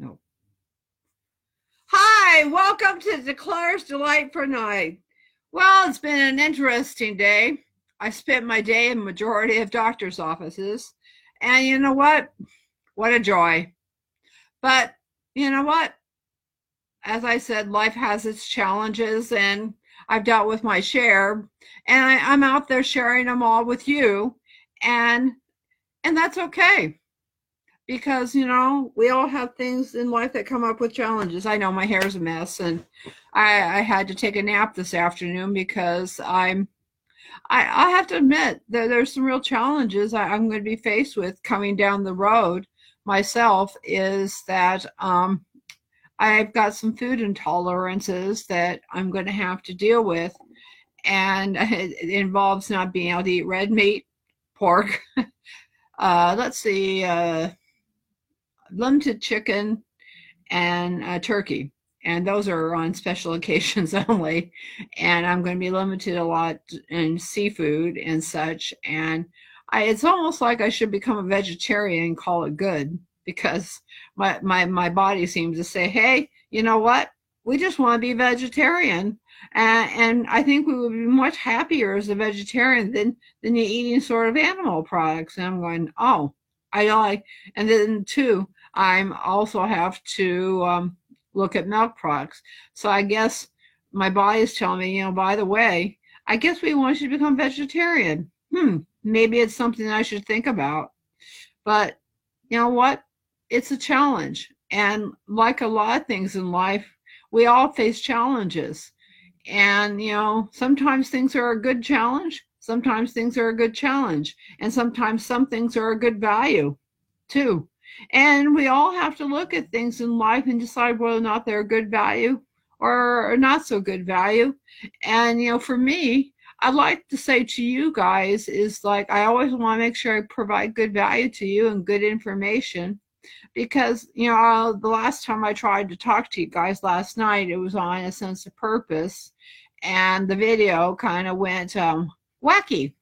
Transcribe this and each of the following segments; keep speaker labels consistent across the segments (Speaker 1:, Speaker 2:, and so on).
Speaker 1: No. Hi, welcome to Declare's Delight for Night. Well, it's been an interesting day. I spent my day in majority of doctor's offices, and you know what? What a joy. But you know what? As I said, life has its challenges, and I've dealt with my share, and I, I'm out there sharing them all with you, and and that's okay because you know we all have things in life that come up with challenges. I know my hair's a mess and i i had to take a nap this afternoon because i'm i i have to admit that there's some real challenges I, i'm going to be faced with coming down the road myself is that um i've got some food intolerances that i'm going to have to deal with and it involves not being able to eat red meat pork uh let's see uh limited chicken and uh, turkey. And those are on special occasions only. And i'm going to be limited a lot in seafood and such. And I, it's almost like i should become a vegetarian and call it good because my, my my body seems to say hey you know what? We just want to be vegetarian. And, and i think we would be much happier as a vegetarian than than you eating sort of animal products. And i'm going oh i like and then two I'm also have to um, look at milk products. So I guess my body is telling me, you know, by the way, I guess we want you to become vegetarian. Hmm, maybe it's something I should think about. But you know what? It's a challenge. And like a lot of things in life, we all face challenges. And, you know, sometimes things are a good challenge. Sometimes things are a good challenge. And sometimes some things are a good value too. And we all have to look at things in life and decide whether or not they're good value or not so good value. And, you know, for me, I'd like to say to you guys is like, I always want to make sure I provide good value to you and good information because, you know, the last time I tried to talk to you guys last night, it was on a sense of purpose and the video kind of went um, wacky.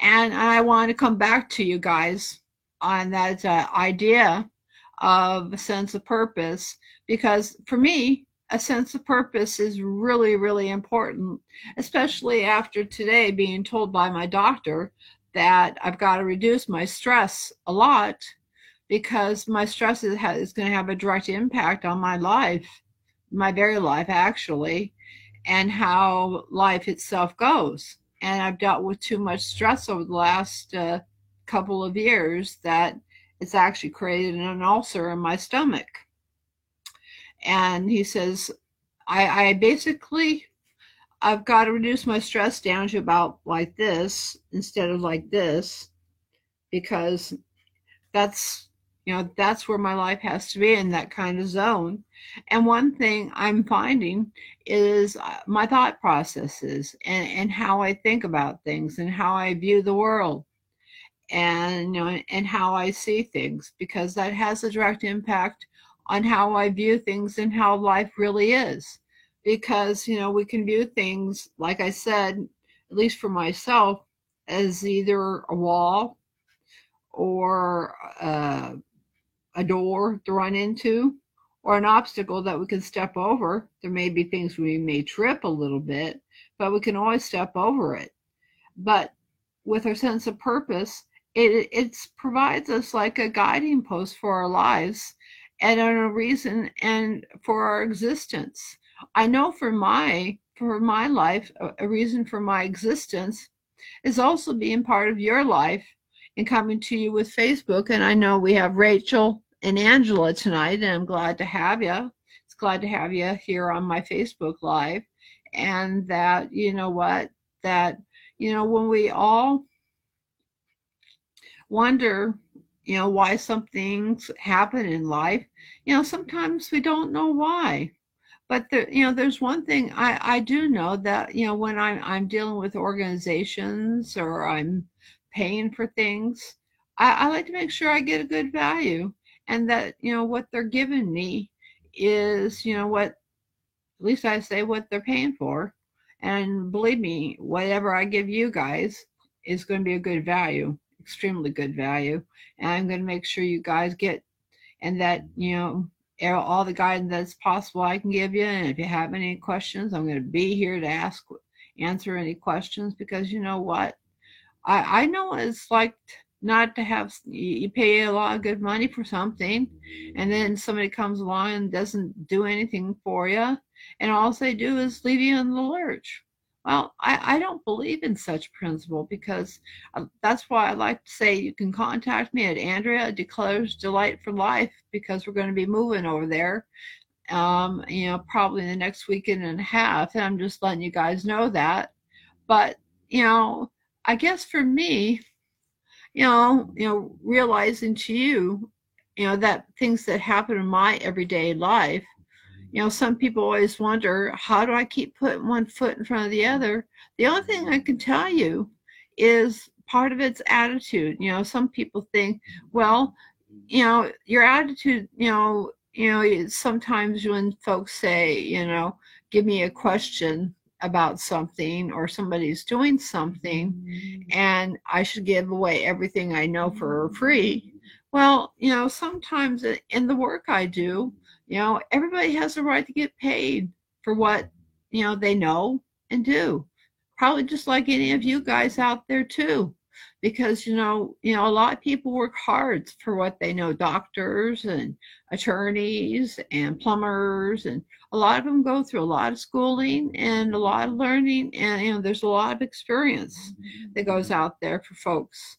Speaker 1: And I want to come back to you guys on that uh, idea of a sense of purpose because for me a sense of purpose is really really important especially after today being told by my doctor that i've got to reduce my stress a lot because my stress is, is going to have a direct impact on my life my very life actually and how life itself goes. And i've dealt with too much stress over the last uh, couple of years that it's actually created an ulcer in my stomach. And he says, I, I basically, I've got to reduce my stress down to about like this instead of like this because that's, you know, that's where my life has to be in that kind of zone. And one thing I'm finding is uh, my thought processes and, and how I think about things and how I view the world and you know and how I see things because that has a direct impact on how I view things and how life really is. Because you know we can view things like I said at least for myself as either a wall or uh, a door to run into or an obstacle that we can step over. There may be things we may trip a little bit but we can always step over it. But with our sense of purpose it provides us like a guiding post for our lives and a reason and for our existence. I know for my for my life, a reason for my existence is also being part of your life and coming to you with Facebook. And I know we have Rachel and Angela tonight, and I'm glad to have you. It's glad to have you here on my Facebook Live. And that, you know what, that, you know, when we all wonder, you know, why some things happen in life. You know, sometimes we don't know why. But there, you know, there's one thing I, I do know that, you know, when I'm I'm dealing with organizations or I'm paying for things, I, I like to make sure I get a good value and that, you know, what they're giving me is, you know, what at least I say what they're paying for. And believe me, whatever I give you guys is going to be a good value extremely good value. And I'm going to make sure you guys get and that you know all the guidance that's possible I can give you. And if you have any questions, I'm going to be here to ask, answer any questions because you know what, I I know what it's like not to have you pay a lot of good money for something and then somebody comes along and doesn't do anything for you and all they do is leave you in the lurch well i, I don't believe in such principle because uh, that's why i like to say you can contact me at andrea declares delight for life because we're going to be moving over there um you know probably in the next weekend and a half and i'm just letting you guys know that. But you know i guess for me you know, you know, realizing to you, you know, that things that happen in my everyday life, you know, some people always wonder, how do I keep putting one foot in front of the other? The only thing I can tell you is part of it's attitude. You know, some people think, well, you know, your attitude, you know, you know, sometimes when folks say, you know, give me a question, about something or somebody's doing something and I should give away everything I know for free. Well, you know, sometimes in the work I do, you know, everybody has a right to get paid for what, you know, they know and do. Probably just like any of you guys out there too because you know you know a lot of people work hard for what they know doctors and attorneys and plumbers and a lot of them go through a lot of schooling and a lot of learning and you know there's a lot of experience that goes out there for folks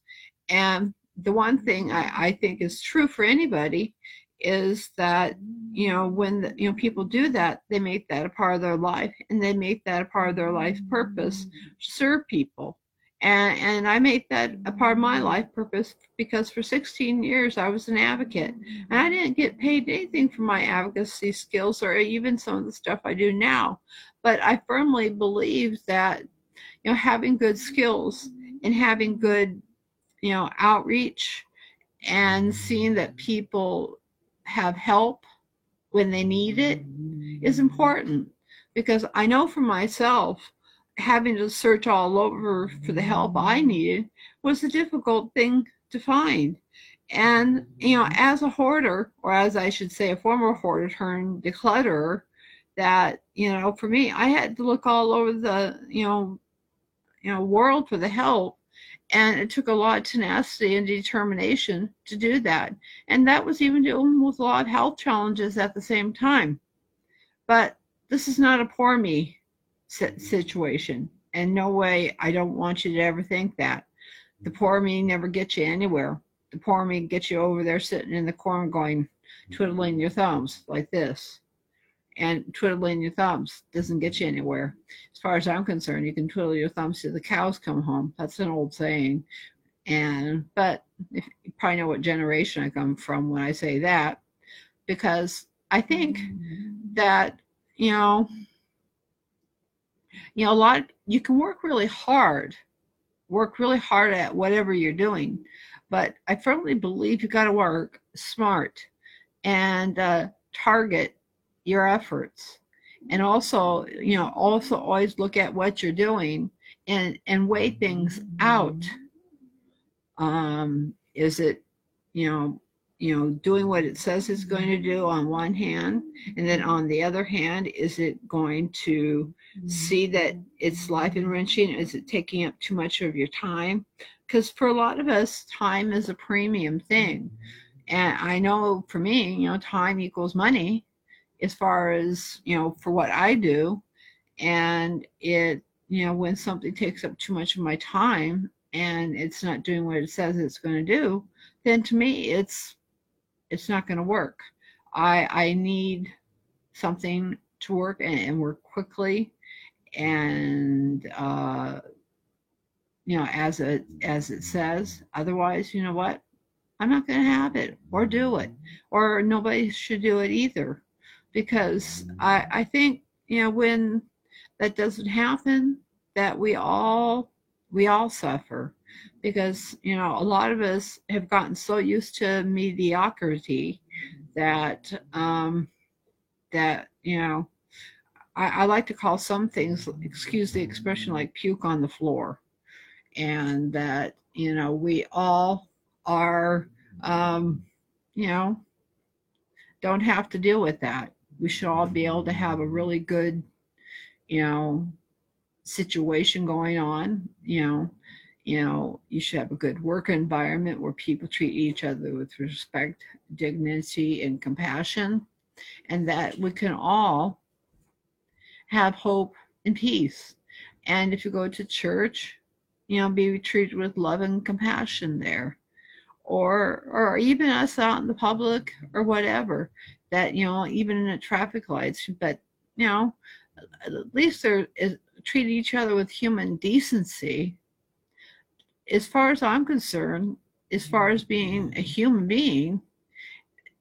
Speaker 1: and the one thing I, I think is true for anybody is that you know when the, you know people do that they make that a part of their life and they make that a part of their life purpose serve people and, and I make that a part of my life purpose because for 16 years I was an advocate. And I didn't get paid anything for my advocacy skills or even some of the stuff I do now. But I firmly believe that, you know, having good skills and having good, you know, outreach and seeing that people have help when they need it is important. Because I know for myself, having to search all over for the help I needed was a difficult thing to find. And, you know, as a hoarder, or as I should say, a former hoarder turned declutterer, that, you know, for me, I had to look all over the, you know, you know, world for the help. And it took a lot of tenacity and determination to do that. And that was even dealing with a lot of health challenges at the same time. But this is not a poor me situation. And no way, I don't want you to ever think that. The poor me never gets you anywhere. The poor me gets you over there sitting in the corner going, twiddling your thumbs like this. And twiddling your thumbs doesn't get you anywhere. As far as I'm concerned, you can twiddle your thumbs till the cows come home. That's an old saying. And, but if, you probably know what generation I come from when I say that, because I think that, you know, you know a lot you can work really hard work really hard at whatever you're doing but i firmly believe you got to work smart and uh, target your efforts. And also you know also always look at what you're doing and and weigh things out. Um is it you know you know doing what it says it's going to do on one hand and then on the other hand is it going to see that it's life enriching? Is it taking up too much of your time? Because for a lot of us time is a premium thing. And i know for me you know time equals money as far as you know for what i do. And it you know when something takes up too much of my time and it's not doing what it says it's going to do then to me it's it's not going to work. I I need something to work and, and work quickly and uh, you know as it as it says. Otherwise you know what? I'm not going to have it or do it or nobody should do it either because i i think you know when that doesn't happen that we all we all suffer because you know a lot of us have gotten so used to mediocrity that um that you know I, I like to call some things excuse the expression like puke on the floor and that you know we all are um you know don't have to deal with that. We should all be able to have a really good, you know, situation going on. You know, you know, you should have a good work environment where people treat each other with respect, dignity, and compassion, and that we can all have hope and peace. And if you go to church, you know, be treated with love and compassion there. Or or even us out in the public or whatever. That, you know, even in the traffic lights, but you know, at least they're is, treat each other with human decency. As far as I'm concerned, as far as being a mm-hmm. human being,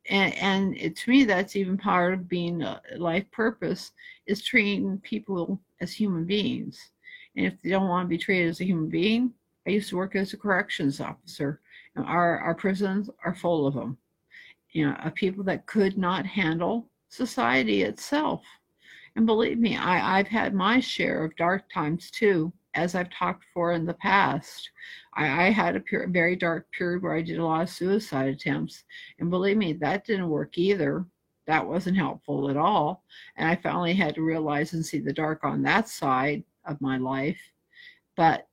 Speaker 1: and, and it, to me that's even part of being a life purpose is treating people as human beings and if they don't want to be treated as a human being i used to work as a corrections officer our, our prisons are full of them you know of people that could not handle society itself and believe me I, i've had my share of dark times too as i've talked for in the past I, I had a pure, very dark period where I did a lot of suicide attempts. And believe me, that didn't work either. That wasn't helpful at all. And I finally had to realize and see the dark on that side of my life. But,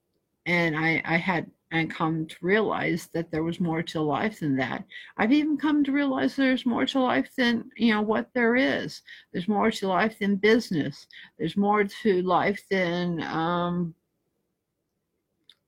Speaker 1: and I, I had and come to realize that there was more to life than that. I've even come to realize there's more to life than, you know, what there is. There's more to life than business. There's more to life than um,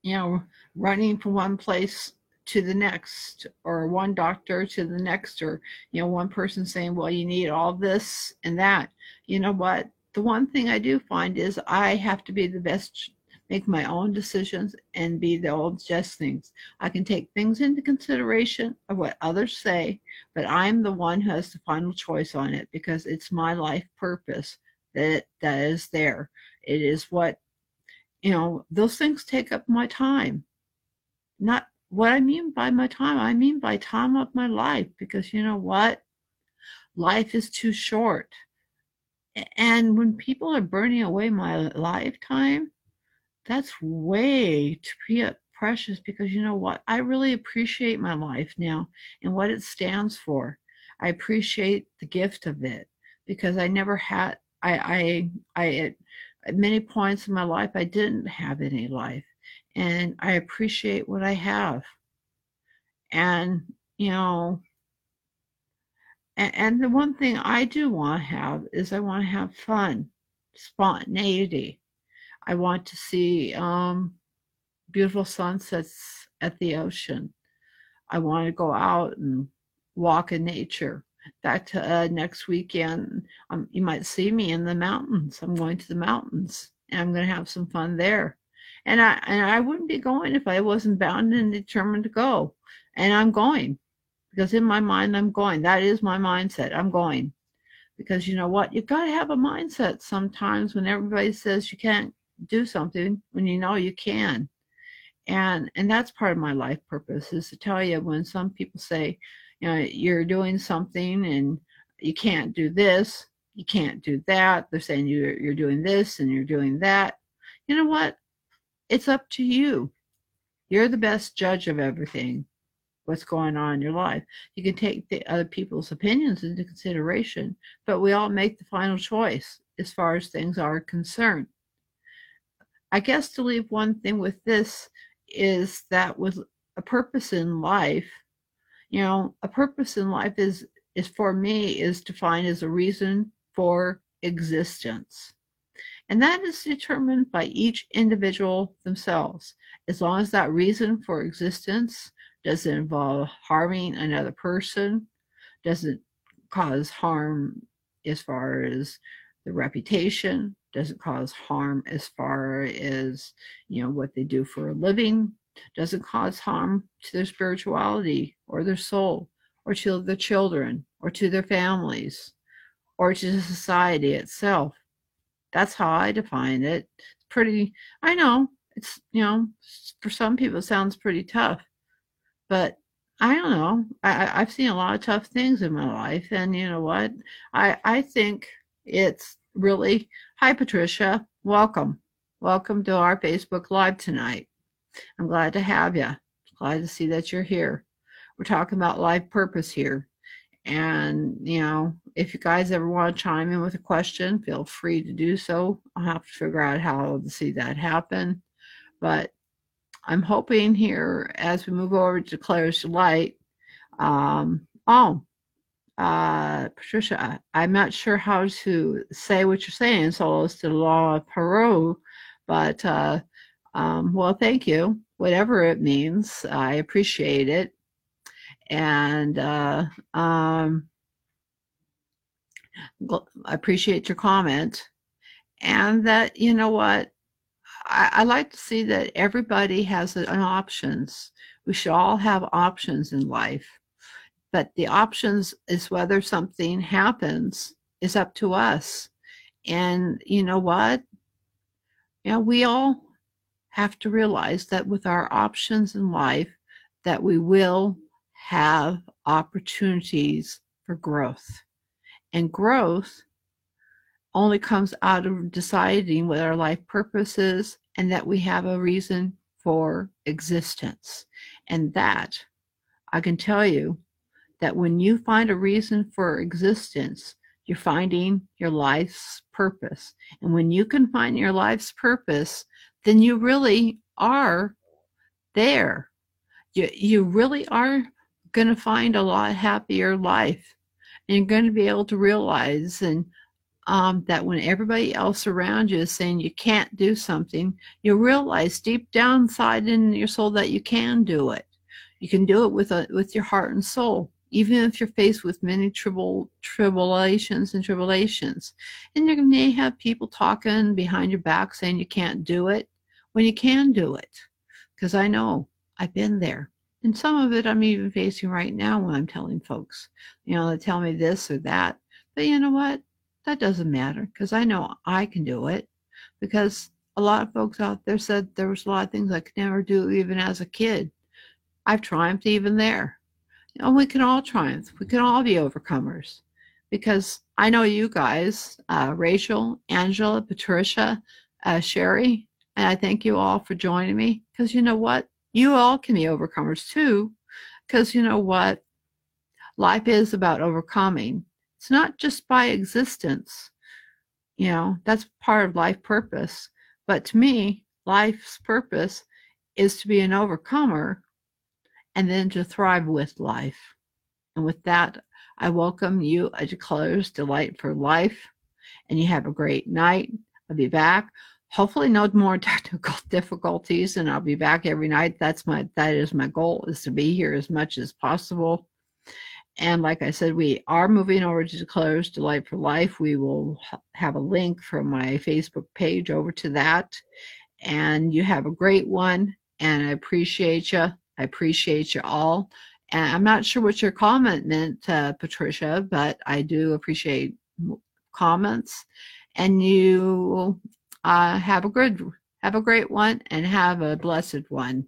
Speaker 1: you know, running from one place to the next or one doctor to the next or you know one person saying well you need all this and that you know what the one thing i do find is i have to be the best make my own decisions and be the old just things i can take things into consideration of what others say but i'm the one who has the final choice on it because it's my life purpose that that is there it is what you know, those things take up my time. Not what I mean by my time, I mean by time of my life, because you know what? Life is too short. And when people are burning away my lifetime, that's way too uh, precious because you know what? I really appreciate my life now and what it stands for. I appreciate the gift of it because I never had I I I at many points in my life, I didn't have any life. And I appreciate what I have. And, you know, and, and the one thing I do want to have is I want to have fun, spontaneity. I want to see um, beautiful sunsets at the ocean. I want to go out and walk in nature that uh, next weekend. Um, you might see me in the mountains. I'm going to the mountains, and I'm going to have some fun there. And I and I wouldn't be going if I wasn't bound and determined to go. And I'm going because in my mind I'm going. That is my mindset. I'm going because you know what? You've got to have a mindset sometimes when everybody says you can't do something when you know you can. And and that's part of my life purpose is to tell you when some people say, you know you're doing something and you can't do this you can't do that they're saying you're, you're doing this and you're doing that. You know what? It's up to you. You're the best judge of everything what's going on in your life. You can take the other people's opinions into consideration but we all make the final choice as far as things are concerned i guess to leave one thing with this is that with a purpose in life you know a purpose in life is is for me is defined as a reason for existence. And that is determined by each individual themselves. As long as that reason for existence doesn't involve harming another person doesn't cause harm as far as the reputation doesn't cause harm as far as you know what they do for a living doesn't cause harm to their spirituality or their soul or to their children or to their families or to society itself. That's how I define it. It's pretty, I know it's, you know, for some people sounds pretty tough, but I don't know. I, I've seen a lot of tough things in my life. And you know what? I, I think it's really, hi, Patricia. Welcome. Welcome to our Facebook Live tonight. I'm glad to have you. Glad to see that you're here. We're talking about life purpose here. And, you know, if you guys ever want to chime in with a question, feel free to do so. I'll have to figure out how to see that happen. But I'm hoping here as we move over to Claire's Delight. Um, oh, uh, Patricia, I'm not sure how to say what you're saying, so it's the law of Peru, but uh, um, well, thank you. Whatever it means, I appreciate it. And uh, um, I appreciate your comment. And that, you know what, I, I like to see that everybody has an options. We should all have options in life but the options is whether something happens is up to us. And you know what? You know, we all have to realize that with our options in life, that we will have opportunities for growth. And growth only comes out of deciding what our life purpose is and that we have a reason for existence. And that, I can tell you, that when you find a reason for existence, you're finding your life's purpose. And when you can find your life's purpose, then you really are there. You, you really are going to find a lot happier life. And you're going to be able to realize and um, that when everybody else around you is saying you can't do something, you realize deep down inside in your soul that you can do it. You can do it with a, with your heart and soul even if you're faced with many tribul- tribulations and tribulations. And you may have people talking behind your back saying you can't do it when you can do it. Because I know I've been there. And some of it I'm even facing right now when I'm telling folks, you know, they tell me this or that. But you know what? That doesn't matter because I know I can do it. Because a lot of folks out there said there was a lot of things I could never do even as a kid. I've triumphed even there and we can all triumph. We can all be overcomers because I know you guys, uh, Rachel, Angela, Patricia, uh, Sherry, and I thank you all for joining me because you know what? You all can be overcomers too because you know what? Life is about overcoming. It's not just by existence. You know, that's part of life purpose. But to me, life's purpose is to be an overcomer and then to thrive with life. And with that, I welcome you to Claire's Delight for Life, and you have a great night. I'll be back. Hopefully, no more technical difficulties, and I'll be back every night. That's my that is my goal is to be here as much as possible. And like I said, we are moving over to Claire's Delight for Life. We will have a link from my Facebook page over to that. And you have a great one, and I appreciate you. I appreciate you all. And I'm not sure what your comment meant, uh, Patricia, but I do appreciate comments. And you uh, have a good, have a great one, and have a blessed one.